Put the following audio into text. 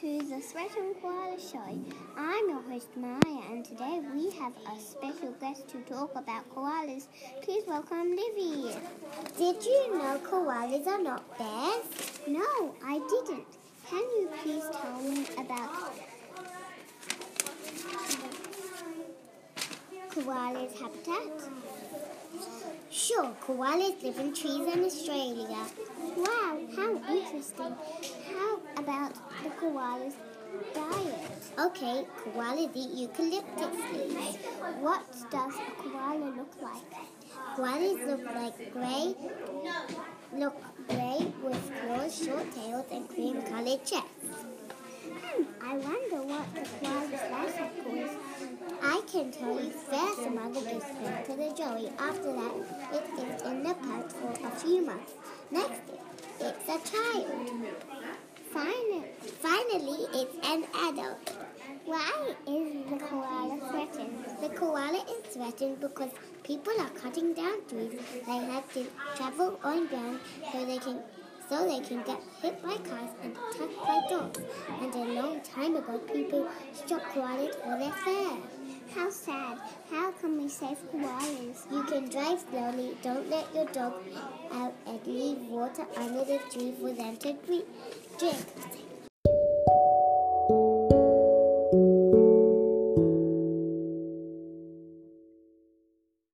to the Threatened Koala Show. I'm your host Maya, and today we have a special guest to talk about koalas. Please welcome Livy. Did you know koalas are not bears? No, I didn't. Can you please tell me about koalas' habitat? Sure, koalas live in trees in Australia. Wow, how interesting. How about the koala's diet? Okay, koalas eat eucalyptus leaves. What does a koala look like? Koalas look like grey, look grey with claws, short tails, and cream-colored chests. Hmm, I wonder what the koala's life is. I can tell you first gives birth to the joey. After that, it is in the pouch for a few months. Next, it's a child. Finally, Finally, it's an adult. why is the koala threatened? The koala is threatened because people are cutting down trees. They have to travel on ground so they can so they can get hit by cars and attacked by dogs. And a long time ago, people shot koalas for their fur. How sad. How can we save koalas? You can drive slowly. Don't let your dog out and leave water under the tree for them to drink.